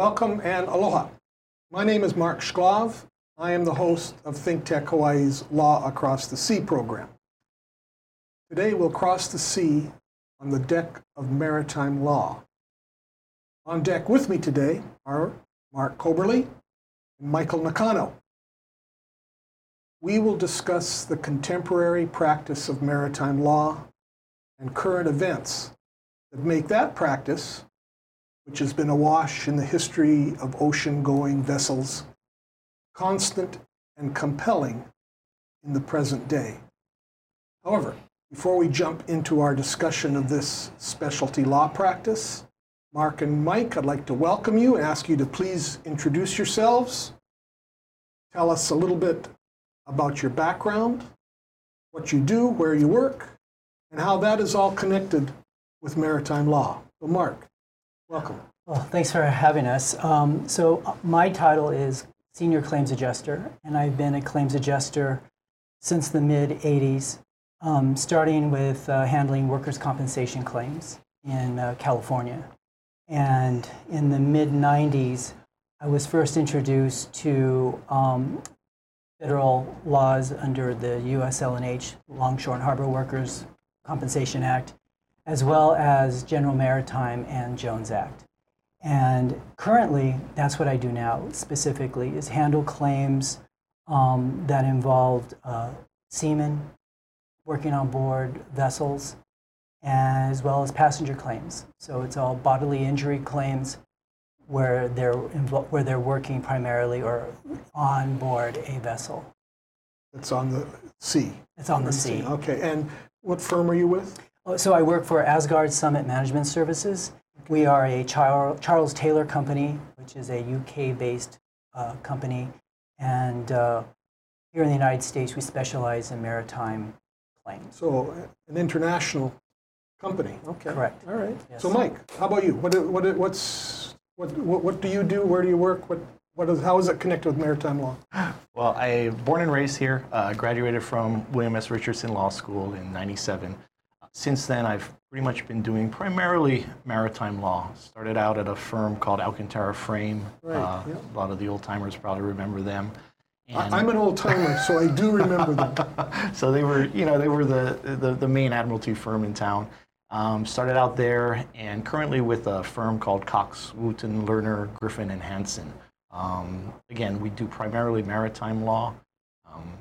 Welcome and aloha. My name is Mark Shklov. I am the host of ThinkTech Hawaii's Law Across the Sea program. Today we'll cross the sea on the deck of maritime law. On deck with me today are Mark Coberly and Michael Nakano. We will discuss the contemporary practice of maritime law and current events that make that practice, which has been awash in the history of ocean going vessels, constant and compelling in the present day. However, before we jump into our discussion of this specialty law practice, Mark and Mike, I'd like to welcome you and ask you to please introduce yourselves. Tell us a little bit about your background, what you do, where you work, and how that is all connected with maritime law. So, Mark, welcome. Well, thanks for having us. Um, so, uh, my title is Senior Claims Adjuster, and I've been a claims adjuster since the mid 80s, um, starting with uh, handling workers' compensation claims in uh, California. And in the mid 90s, I was first introduced to um, federal laws under the USL&H, Longshore and Harbor Workers Compensation Act, as well as General Maritime and Jones Act. And currently, that's what I do now specifically, is handle claims um, that involved uh, seamen working on board vessels, as well as passenger claims. So it's all bodily injury claims where they're, where they're working primarily or on board a vessel. It's on the sea. It's on the sea. Okay, and what firm are you with? So I work for Asgard Summit Management Services. We are a Char- Charles Taylor company, which is a UK-based uh, company, and uh, here in the United States, we specialize in maritime claims. So, an international company. Okay. Correct. All right. Yes. So, Mike, how about you? What, what, what's, what, what, what do you do? Where do you work? What, what is, how is it connected with maritime law? Well, I born and raised here. Uh, graduated from William S. Richardson Law School in '97. Since then, I've pretty much been doing primarily maritime law. Started out at a firm called Alcantara Frame. Right, Uh, yeah. A lot of the old timers probably remember them. I, I'm an old timer, so I do remember them. so they were, you know, they were the, the, the main admiralty firm in town. Um, started out there and currently with a firm called Cox, Wootton, Lerner, Griffin, and Hansen. Um, again, we do primarily maritime law. Um,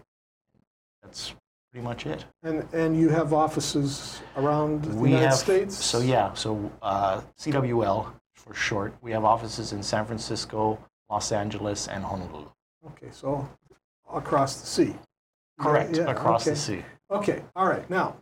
that's pretty much it. And, and you have offices around the We United have, States? So yeah, so uh, CWL for short. We have offices in San Francisco, Los Angeles, and Honolulu. Okay, so across the sea. Correct, Yeah, across okay. the sea. Okay, all right. Now,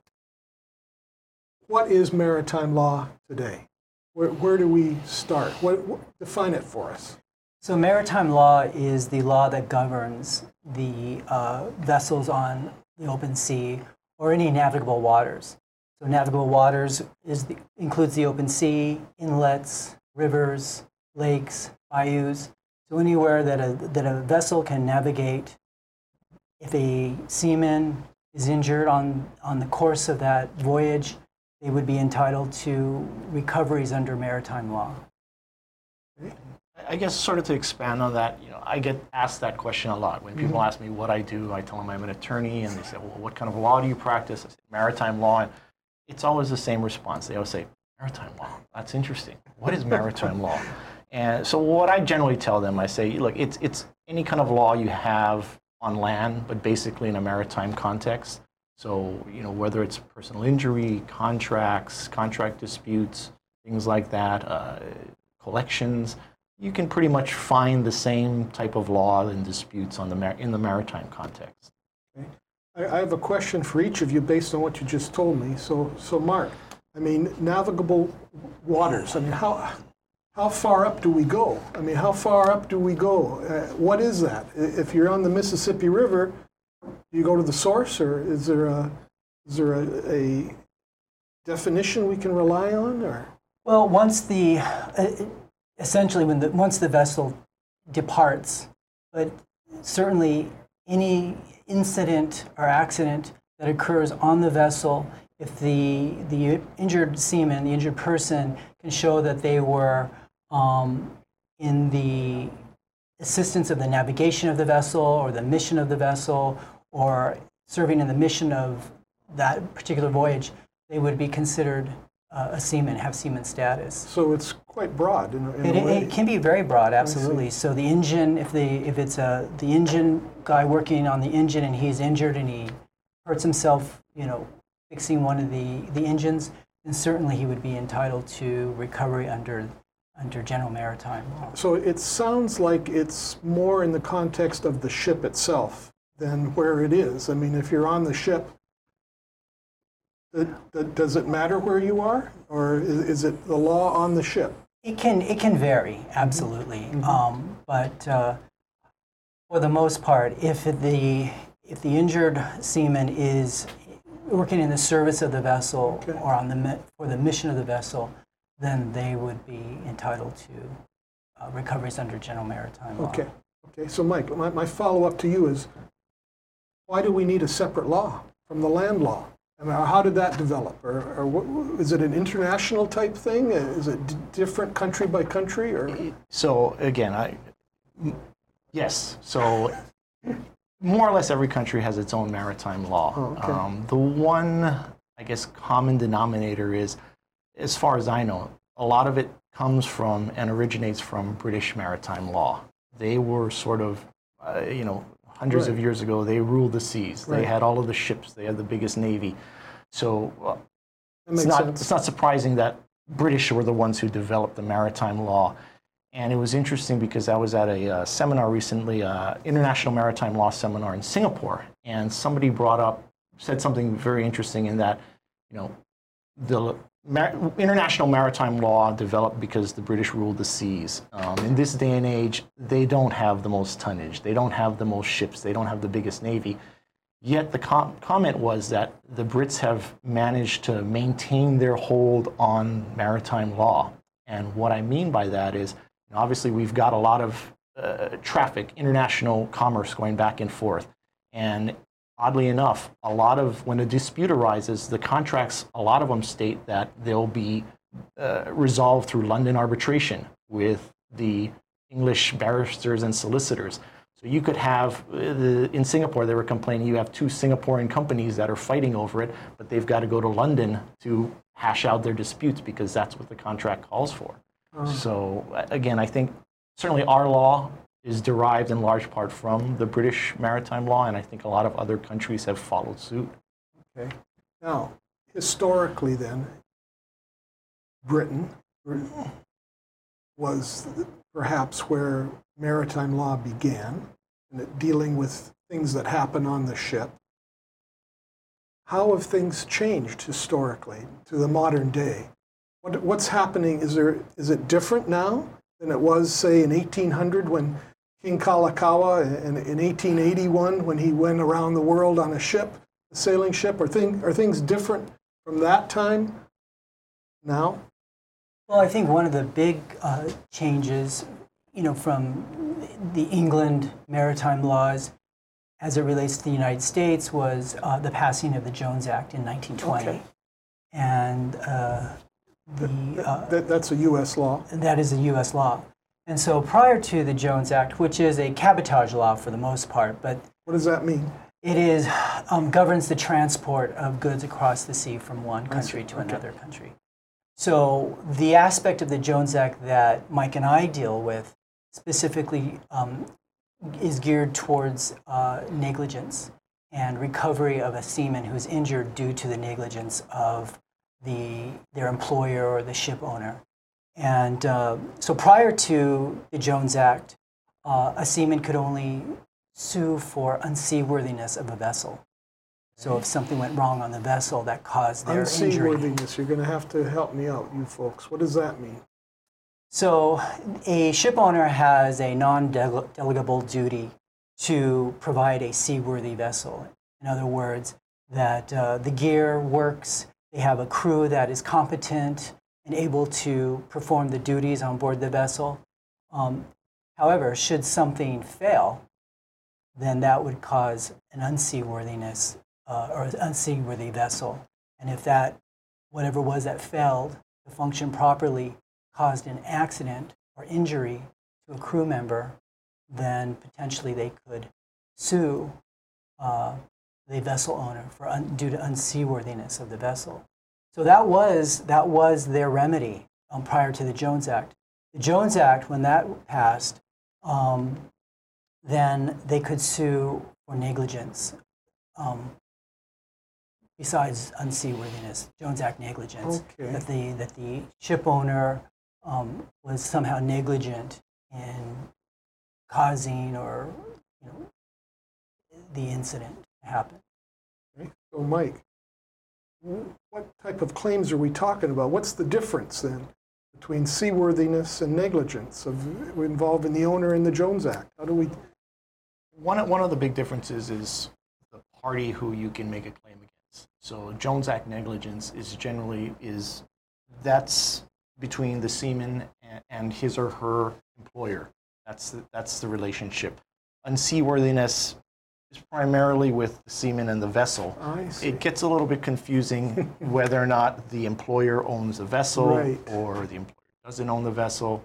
what is maritime law today? Where, where do we start? What, what, define it for us. So maritime law is the law that governs the uh, vessels on the open sea or any navigable waters. So navigable waters is the, includes the open sea, inlets, rivers, lakes, bayous. So anywhere that a, that a vessel can navigate. If a seaman is injured on, on the course of that voyage, they would be entitled to recoveries under maritime law. I guess sort of to expand on that, you know, I get asked that question a lot. When people ask me what I do, I tell them I'm an attorney, and they say, "Well, what kind of law do you practice?" I say, "Maritime law." And it's always the same response. They always say, "Maritime law. That's interesting. What is maritime law?" And so, what I generally tell them, I say, "Look, it's it's any kind of law you have on land, but basically in a maritime context. So, you know, whether it's personal injury, contracts, contract disputes, things like that, uh, collections." You can pretty much find the same type of law and disputes on the mar- in the maritime context. I, I have a question for each of you based on what you just told me. So, so Mark, I mean, navigable waters. I mean, how how far up do we go? I mean, how far up do we go? Uh, what is that? If you're on the Mississippi River, do you go to the source, or is there a is there a, a definition we can rely on, or Well, once the uh, essentially when the once the vessel departs, but certainly any incident or accident that occurs on the vessel, if the the injured seaman, the injured person, can show that they were um, in the assistance of the navigation of the vessel or the mission of the vessel or serving in the mission of that particular voyage, they would be considered uh, a seaman, have seaman status. So it's quite broad in, in It, it can be very broad, absolutely. So the engine, if the if it's a the engine guy working on the engine and he's injured and he hurts himself, you know, fixing one of the the engines, then certainly he would be entitled to recovery under under general maritime law. So it sounds like it's more in the context of the ship itself than where it is. I mean, if you're on the ship, does it matter where you are, or is, it the law on the ship? It can it can vary absolutely, um, but uh, for the most part, if the if the injured seaman is working in the service of the vessel Okay. or on the for the mission of the vessel, then they would be entitled to uh, recoveries under general maritime law. Okay. Okay. So, Mike, my, my follow up to you is why do we need a separate law from the land law? I mean, how did that develop? Or, or what, is it an international type thing? Is it d- different country by country? Or So again, I yes. So more or less every country has its own maritime law. Oh, okay. um, the one, I guess, common denominator is, as far as I know, a lot of it comes from and originates from British maritime law. They were sort of, uh, you know, hundreds of years ago. They ruled the seas. They had all of the ships. They had the biggest navy. So uh, it's not, sense. it's not surprising that British were the ones who developed the maritime law. And it was interesting because I was at a uh, seminar recently, uh, International Maritime Law seminar in Singapore, and somebody brought up, said something very interesting in that, you know, the mar- international maritime law developed because the British ruled the seas. Um, in this day and age, they don't have the most tonnage, they don't have the most ships, they don't have the biggest navy. Yet the com- comment was that the Brits have managed to maintain their hold on maritime law. And what I mean by that is, obviously, we've got a lot of uh, traffic, international commerce going back and forth. And oddly enough, a lot of when a dispute arises, the contracts, a lot of them state that they'll be uh, resolved through London arbitration with the English barristers and solicitors. So you could have, uh, the, in Singapore, they were complaining you have two Singaporean companies that are fighting over it, but they've got to go to London to hash out their disputes because that's what the contract calls for. So uh, again, I think certainly our law is derived in large part from the British maritime law, and I think a lot of other countries have followed suit. Okay. Now, historically, then, Britain was perhaps where maritime law began, and dealing with things that happen on the ship. How have things changed historically to the modern day? What, what's happening? Is there is it different now than it was, say, in 1800 when King Kalakaua, and in 1881 when he went around the world on a ship, a sailing ship? Are, thing, are things different from that time now? Well, I think one of the big uh, changes, you know, from the England maritime laws as it relates to the United States was uh, the passing of the Jones Act in 1920. Okay. And uh, the, uh, That, that's a U.S. law. that is a U.S. law. And so prior to the Jones Act, which is a cabotage law for the most part, but What does that mean? it is um, governs the transport of goods across the sea from one country to Okay. another country. So the aspect of the Jones Act that Mike and I deal with specifically um, is geared towards uh, negligence and recovery of a seaman who's injured due to the negligence of the their employer or the ship owner. And uh, so prior to the Jones Act, uh, a seaman could only sue for unseaworthiness of a vessel. So if something went wrong on the vessel that caused their injury. Unseaworthiness. You're going to have to help me out, you folks. What does that mean? So a ship owner has a non-delegable duty to provide a seaworthy vessel. In other words, that uh, the gear works, they have a crew that is competent and able to perform the duties on board the vessel. Um, however, should something fail, then that would cause an unseaworthiness uh, or an unseaworthy vessel. And if that, whatever was that failed to function properly, caused an accident or injury to a crew member, then potentially they could sue uh, the vessel owner for un- due to unseaworthiness of the vessel. So that was that was their remedy um, prior to the Jones Act. The Jones Act, when that passed, um, then they could sue for negligence. Um, besides unseaworthiness, Jones Act negligence, Okay. that the that the ship owner um, was somehow negligent in causing or you know the incident to happen. Okay. So, Mike, what type of claims are we talking about? What's the difference then between seaworthiness and negligence of involving the owner in the Jones Act? How do we? One, one of the big differences is the party who you can make a claim against. So Jones Act negligence is generally is that's between the seaman and, and his or her employer. That's the, that's the relationship. Unseaworthiness is primarily with the seaman and the vessel. I see. It gets a little bit confusing whether or not the employer owns the vessel Right. or the employer doesn't own the vessel.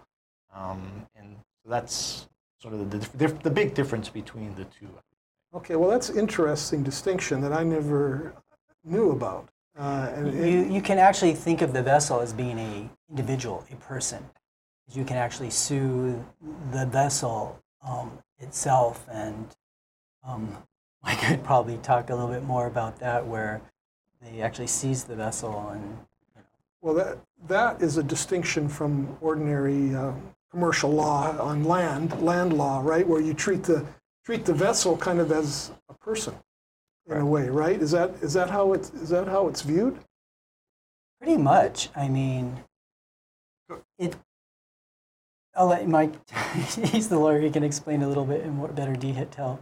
Um, and that's sort of the, dif- the big difference between the two. Okay, well, that's interesting distinction that I never knew about. Uh, and it- You, you can actually think of the vessel as being a individual, a person. You can actually sue the vessel um, itself, and um, I could probably talk a little bit more about that, where they actually seize the vessel and Well, that, that is a distinction from ordinary uh, commercial law on land, land law, right? Where you treat the, treat the vessel kind of as a person in a way, right? Is that, is that how it's, is that how it's viewed? Pretty much. I mean, it. I'll let Mike. he's the lawyer. He can explain a little bit in more better detail.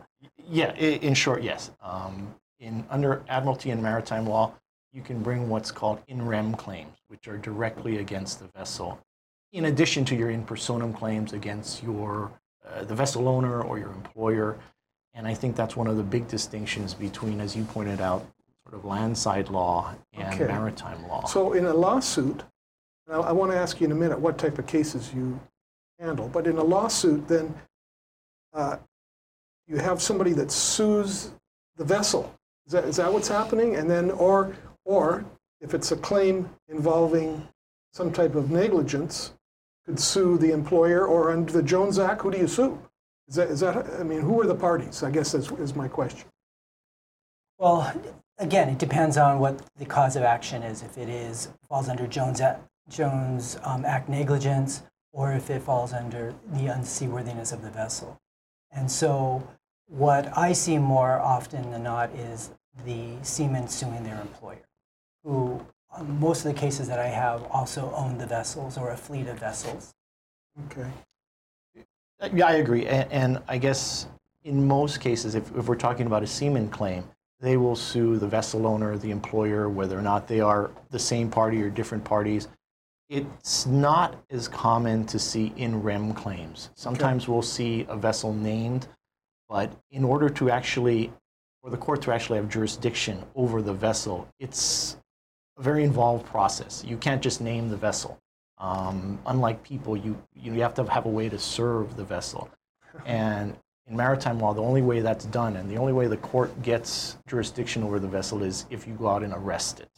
Yeah, in short, yes. Um, in under Admiralty and Maritime law, you can bring what's called in rem claims, which are directly against the vessel, in addition to your in personam claims against your uh, the vessel owner or your employer. And I think that's one of the big distinctions between, as you pointed out, sort of landside law and Okay. maritime law. So in a lawsuit, now I want to ask you in a minute what type of cases you handle, but in a lawsuit, then uh, you have somebody that sues the vessel. Is that, is that what's happening? And then, or, or if it's a claim involving some type of negligence, could sue the employer, or under the Jones Act, who do you sue? Is that, is that, I mean, who are the parties? I guess is, is my question. Well, again, it depends on what the cause of action is. If it is falls under Jones Act, Jones um, Act negligence, or if it falls under the unseaworthiness of the vessel. And so, what I see more often than not is the seaman suing their employer, who um, most of the cases that I have also own the vessels or a fleet of vessels. Okay. Uh, Yeah, I agree. And, and I guess in most cases, if, if we're talking about a seaman claim, they will sue the vessel owner, the employer, whether or not they are the same party or different parties. It's not as common to see in rem claims. Sometimes we'll see a vessel named, but in order to actually, for the court to actually have jurisdiction over the vessel, it's a very involved process. You can't just name the vessel. Um, unlike people, you you have to have a way to serve the vessel. And in maritime law, the only way that's done, and the only way the court gets jurisdiction over the vessel is if you go out and arrest it,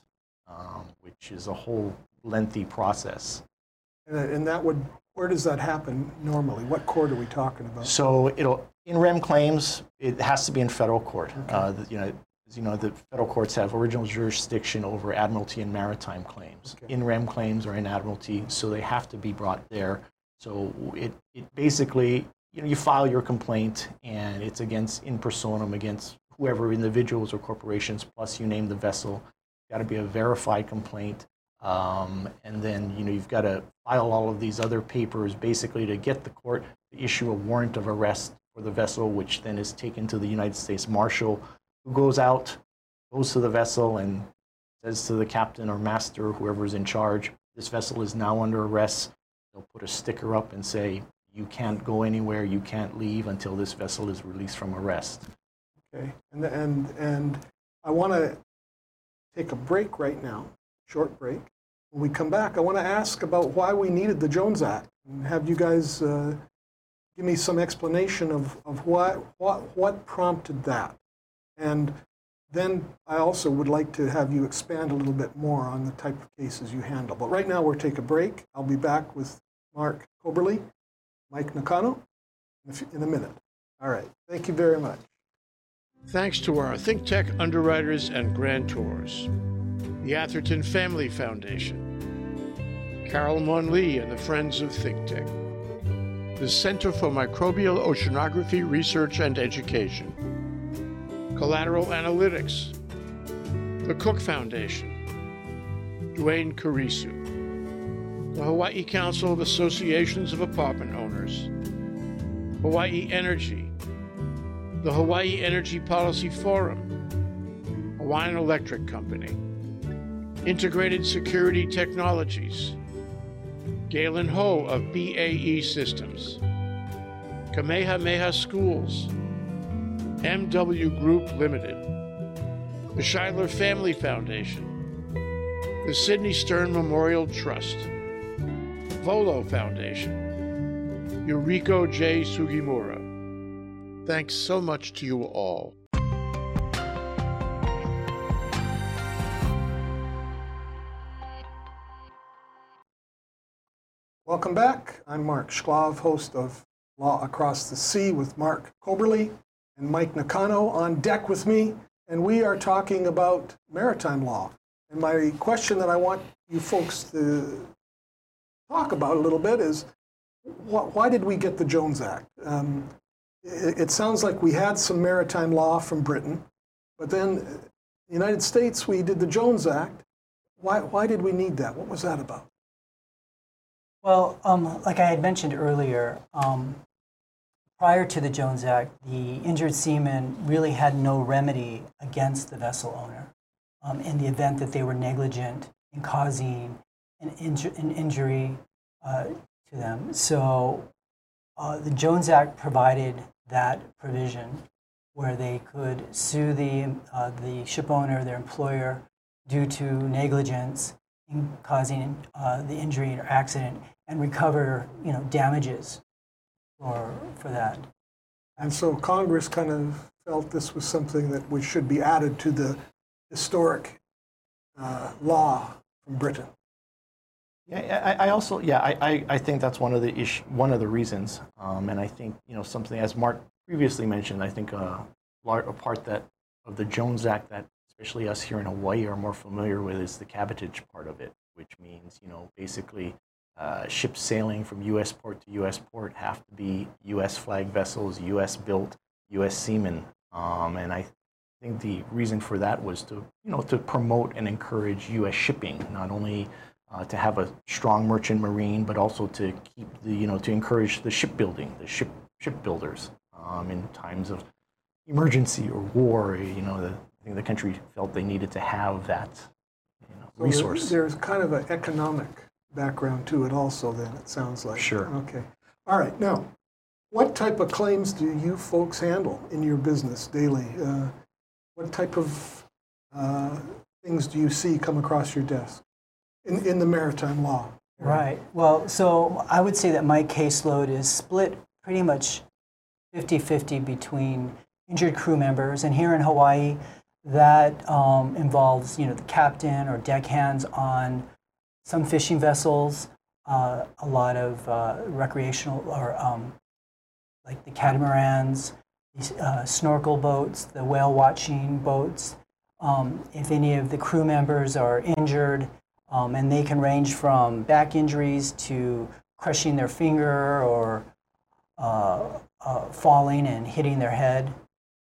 um, which is a whole lengthy process. And, that would, where does that happen normally? What court are we talking about? So it'll in rem claims, it has to be in federal court. Uh, you know, as you know, the federal courts have original jurisdiction over admiralty and maritime claims. Okay. In rem claims are in admiralty, so they have to be brought there. So it, it basically, you know, you file your complaint, and it's against in personam against whoever individuals or corporations. Plus, you name the vessel. Got to be a verified complaint. Um, and then you know you've got to file all of these other papers basically to get the court to issue a warrant of arrest for the vessel, which then is taken to the United States Marshal, who goes out, goes to the vessel, and says to the captain or master, whoever's in charge, this vessel is now under arrest. They'll put a sticker up and say, you can't go anywhere, you can't leave until this vessel is released from arrest. Okay, and, and, and I want to take a break right now, short break. When we come back, I want to ask about why we needed the Jones Act and have you guys uh, give me some explanation of, of what, what, what prompted that. And then I also would like to have you expand a little bit more on the type of cases you handle. But right now, we'll take a break. I'll be back with Mark Coberly, Mike Nakano in a, in a minute. All right. Thank you very much. Thanks to our ThinkTech underwriters and grantors, the Atherton Family Foundation, Carol Monley and the Friends of ThinkTech, the Center for Microbial Oceanography Research and Education, Collateral Analytics, the Cook Foundation, Duane Kurisu, the Hawaii Council of Associations of Apartment Owners, Hawaii Energy, the Hawaii Energy Policy Forum, Hawaiian Electric Company, Integrated Security Technologies, Galen Ho of BAE Systems, Kamehameha Schools, MW Group Limited, the Schuler Family Foundation, the Sidney Stern Memorial Trust, Volo Foundation, Yuriko J. Sugimura. Thanks so much to you all. Welcome back. I'm Mark Shklov, host of Law Across the Sea with Mark Coberly and Mike Nakano on deck with me, and we are talking about maritime law. And my question that I want you folks to talk about a little bit is why did we get the Jones Act? Um, it, sounds like we had some maritime law from Britain, but then uh, the United States, we did the Jones Act. Why, why did we need that? What was that about? Well, um, like I had mentioned earlier, um, prior to the Jones Act, the injured seaman really had no remedy against the vessel owner um, in the event that they were negligent in causing an, inju- an injury uh, to them. So uh, the Jones Act provided that provision where they could sue the, uh, the ship owner, their employer, due to negligence in causing uh, the injury or accident and recover you know, damages for, for that. And so Congress kind of felt this was something that we should be added to the historic uh, law from Britain. Yeah, I, I also yeah I, I, I think that's one of the ish, one of the reasons, um, and I think you know something as Mark previously mentioned. I think uh, a part that of the Jones Act that especially us here in Hawaii are more familiar with is the cabotage part of it, which means you know basically uh, ships sailing from U.S. port to U.S. port have to be U.S. flag vessels, U.S. built, U.S. seamen, um, and I think the reason for that was to you know to promote and encourage U.S. shipping, not only uh, to have a strong merchant marine, but also to keep the you know to encourage the shipbuilding, the ship shipbuilders um, in times of emergency or war. You know, the, I think the country felt they needed to have that you know, So resource. there- There's kind of an economic background to it also then, it sounds like. Sure. Okay. All right, now, what type of claims do you folks handle in your business daily? Uh, What type of uh, things do you see come across your desk in, in the maritime law? Right. Well, so I would say that my caseload is split pretty much 50 50 between injured crew members. And here in Hawaii, that um, involves you know, the captain or deckhands on some fishing vessels, uh, a lot of uh, recreational or um, like the catamarans, these, uh, snorkel boats, the whale watching boats. Um, if any of the crew members are injured, um, and they can range from back injuries to crushing their finger or uh, uh, falling and hitting their head,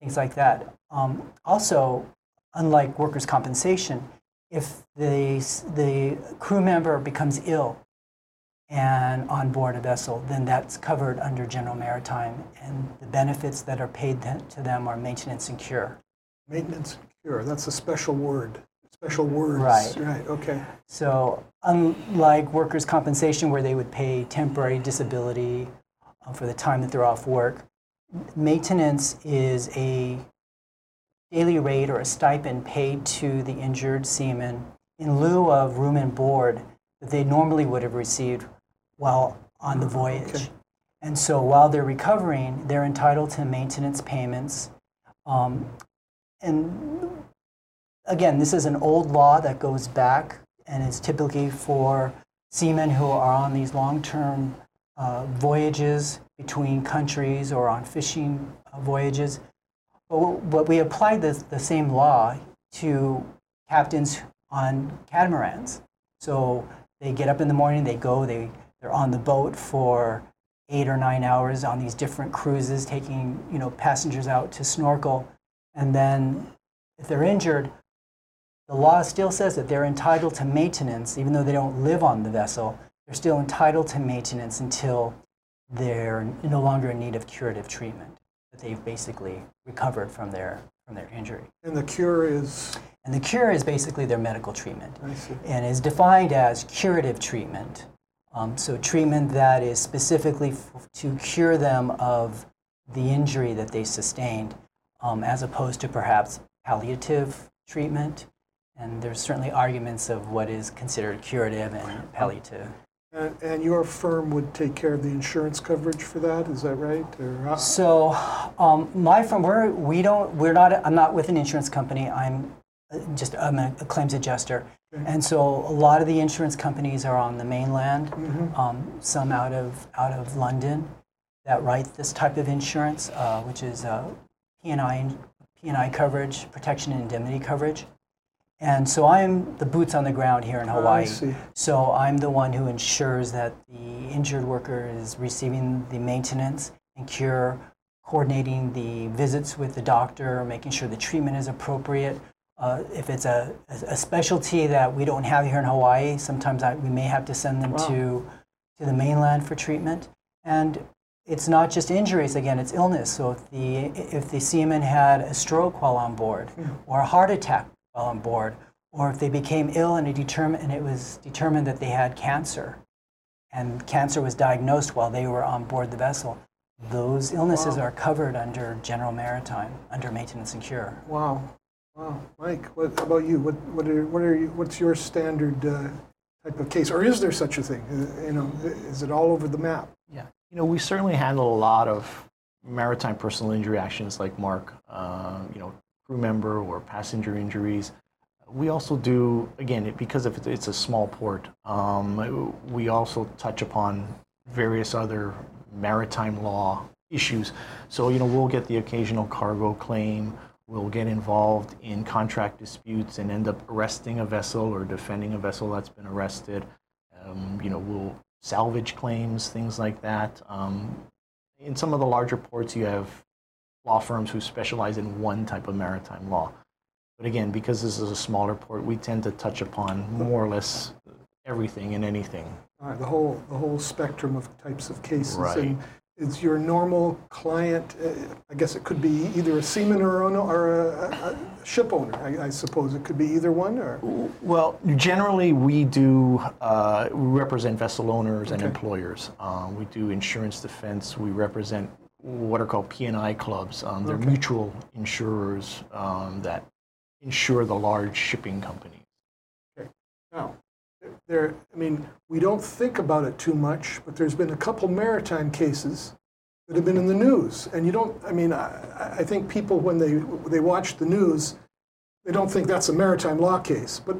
things like that. Um, also, unlike workers' compensation, if the, the crew member becomes ill and on board a vessel, then that's covered under general maritime, and the benefits that are paid to them are maintenance and cure. Maintenance and cure, that's a special word, special words. Right. Right, okay. So, unlike workers' compensation, where they would pay temporary disability uh, for the time that they're off work, maintenance is a daily rate or a stipend paid to the injured seaman in lieu of room and board that they normally would have received while on the voyage. Okay. And so while they're recovering, they're entitled to maintenance payments. Um, and again, this is an old law that goes back, and it's typically for seamen who are on these long term uh, voyages between countries or on fishing uh, voyages. But, we applied this, the same law to captains on catamarans. So they get up in the morning, they go, they, they're on the boat for eight or nine hours on these different cruises, taking you know passengers out to snorkel, and then if they're injured, the law still says that they're entitled to maintenance, even though they don't live on the vessel. They're still entitled to maintenance until they're no longer in need of curative treatment. That they've basically recovered from their from their injury. And the cure is, And the cure is basically their medical treatment I see. and is defined as curative treatment. Um, so, treatment that is specifically f- to cure them of the injury that they sustained, um, as opposed to perhaps palliative treatment. And there's certainly arguments of what is considered curative and palliative. And, and your firm would take care of the insurance coverage for that, is that right? Or So, um, my firm, we're, we don't, we're not, I'm not with an insurance company. I'm uh, just, I'm a, a claims adjuster. And so a lot of the insurance companies are on the mainland, um, some out of, out of London that write this type of insurance, uh, which is uh, P&I, P&I coverage, protection and indemnity coverage. And so I'm the boots on the ground here in Hawaii. see. So I'm the one who ensures that the injured worker is receiving the maintenance and cure, coordinating the visits with the doctor, making sure the treatment is appropriate. Uh, if it's a, a specialty that we don't have here in Hawaii, sometimes I, we may have to send them Wow. to, to the mainland for treatment. And it's not just injuries, again, it's illness. So if the, if the seaman had a stroke while on board, or a heart attack while on board, or if they became ill and it, determined, and it was determined that they had cancer, and cancer was diagnosed while they were on board the vessel, those illnesses Wow. are covered under general maritime, under maintenance and cure. Wow, wow. Mike, what about you? What, what are, what are you, what's your standard uh, type of case? Or is there such a thing? Uh, You know, is it all over the map? Yeah, you know, we certainly handle a lot of maritime personal injury actions like Mark, uh, you know, crew member or passenger injuries. We also do, again, it- because if it's a small port, um, we also touch upon various other maritime law issues. So, you know, we'll get the occasional cargo claim, we'll get involved in contract disputes and end up arresting a vessel or defending a vessel that's been arrested. Um, you know, we'll salvage claims, things like that. Um, in some of the larger ports, you have law firms who specialize in one type of maritime law. But again, because this is a smaller port, we tend to touch upon more or less everything and anything. Right, the whole, the whole spectrum of types of cases. Right. And is your normal client, uh, I guess it could be either a seaman or, owner, or a, a, a ship owner, I, I suppose. It could be either one, or? Well, generally, we do uh, we represent vessel owners and employers. Uh, we do insurance defense. We represent what are called P&I clubs. Um, they're Okay. mutual insurers um, that insure the large shipping companies. Now, there, I mean, we don't think about it too much, but there's been a couple maritime cases that have been in the news. And you don't, I mean, I, I think people, when they, they watch the news, they don't think that's a maritime law case. But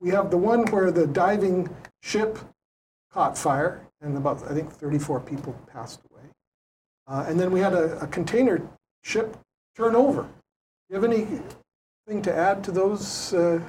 we have the one where the diving ship caught fire, and about, I think, 34 people passed away. Uh, and then we had a, a container ship turn over. Do you have anything to add to those uh,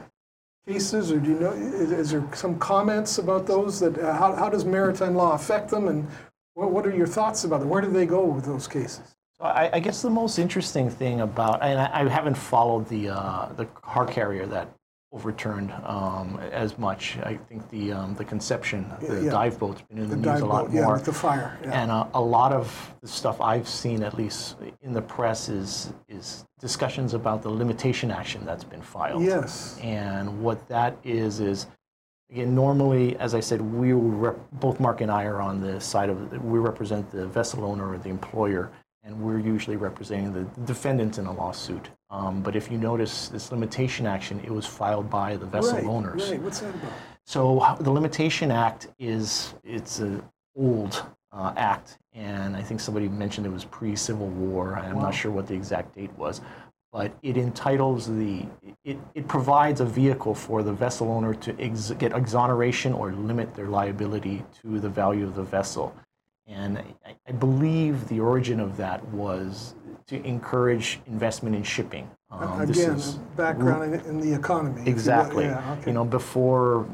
cases, or do you know, is, is there some comments about those that, uh, how, how does maritime law affect them, and what, what are your thoughts about it? Where do they go with those cases? So I, I guess the most interesting thing about, and I, I haven't followed the uh, the car carrier that overturned um, as much. I think the um, the Conception, the Yeah. dive boat's been in the, The news a lot boat, yeah, more. with the fire. Yeah. And uh, a lot of the stuff I've seen, at least in the press, is is discussions about the limitation action that's been filed. yes. And what that is is, again, normally, as I said, we rep- both Mark and I are on the side of we represent the vessel owner or the employer, and we're usually representing the defendant in a lawsuit. Um, but if you notice this limitation action, it was filed by the vessel right, owners. Right. What's that about? So the Limitation Act is it's an old uh, act, and I think somebody mentioned it was pre-Civil War. I'm Wow. not sure what the exact date was, but it entitles the it, it provides a vehicle for the vessel owner to ex- get exoneration or limit their liability to the value of the vessel. And I, I believe the origin of that was to encourage investment in shipping. Um, this Again, background in, in the economy. if you. Exactly. Yeah, okay. You know, before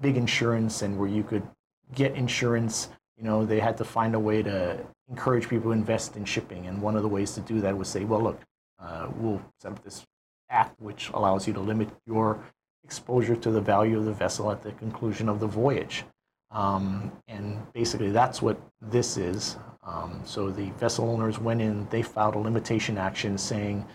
big insurance and where you could get insurance, you know, they had to find a way to encourage people to invest in shipping. And one of the ways to do that was say, well, look, uh, we'll set up this act which allows you to limit your exposure to the value of the vessel at the conclusion of the voyage. Um, and basically, that's what this is. Um, so the vessel owners went in, they filed a limitation action saying,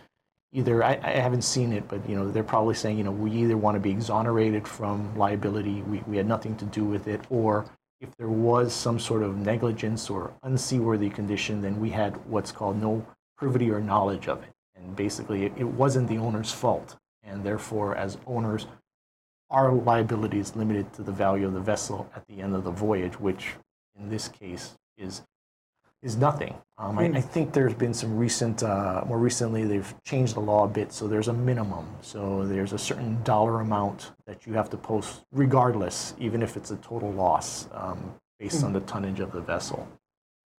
either I, I haven't seen it, but you know they're probably saying you know we either want to be exonerated from liability, we, we had nothing to do with it, or if there was some sort of negligence or unseaworthy condition, then we had what's called no privity or knowledge of it, and basically it, it wasn't the owner's fault, and therefore as owners, our liability is limited to the value of the vessel at the end of the voyage, which in this case is is nothing. Um, I, I think there's been some recent, uh, more recently, they've changed the law a bit. So there's a minimum. So there's a certain dollar amount that you have to post, regardless, even if it's a total loss, um, based on the tonnage of the vessel.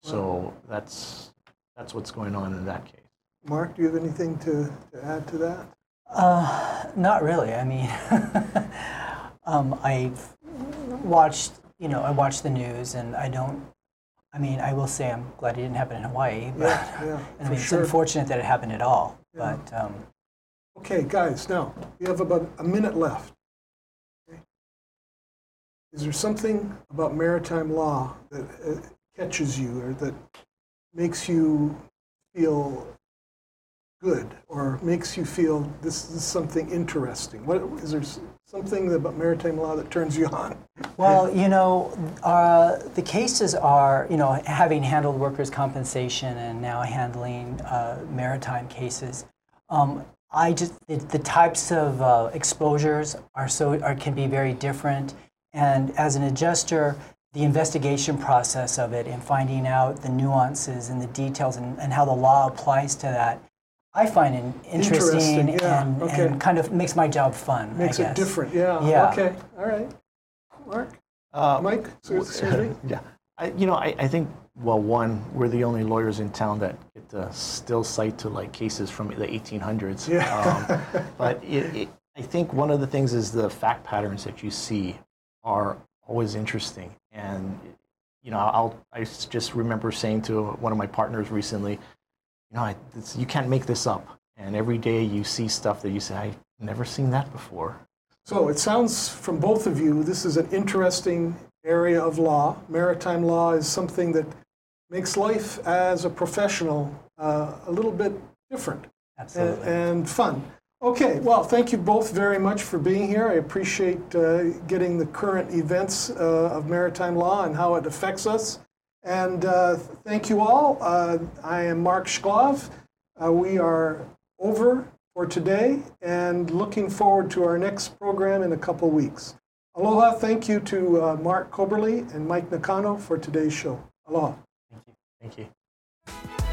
So that's that's what's going on in that case. Mark, do you have anything to, to add to that? Uh, not really. I mean, um, I've watched, you know, I watch the news, and I don't. I mean, I will say I'm glad it didn't happen in Hawaii, but Yeah, yeah, I mean, it's sure. unfortunate that it happened at all. Yeah. But um, Okay, guys, now, we have about a minute left. Okay. Is there something about maritime law that uh, catches you or that makes you feel good or makes you feel this is something interesting? What, is there something about maritime law that turns you on? Well, you know, uh, the cases are, you know, having handled workers' compensation and now handling uh, maritime cases. Um, I just the, the types of uh, exposures are so are, can be very different, and as an adjuster, the investigation process of it and finding out the nuances and the details and, and how the law applies to that, I find it interesting, Interesting, yeah, and, okay. and kind of makes my job fun. Makes I it different, yeah. Yeah. Okay, all right. Mark? Uh, Mike? Excuse me? yeah. I, you know, I, I think, well, one, we're the only lawyers in town that get to still cite to like cases from the 1800s. Yeah. Um, but it, it, I think one of the things is the fact patterns that you see are always interesting. And, you know, I'll, I s- just remember saying to one of my partners recently, you know, I, this, you can't make this up. And every day you see stuff that you say, I've never seen that before. So it sounds from both of you, this is an interesting area of law. Maritime law is something that makes life as a professional uh, a little bit different and, and fun. Okay, well, thank you both very much for being here. I appreciate uh, getting the current events uh, of maritime law and how it affects us. And uh, thank you all. Uh, I am Mark Shklov. Uh, we are over for today and looking forward to our next program in a couple weeks. Aloha. Thank you to uh, Mark Coberly and Mike Nakano for today's show. Aloha. Thank you. Thank you.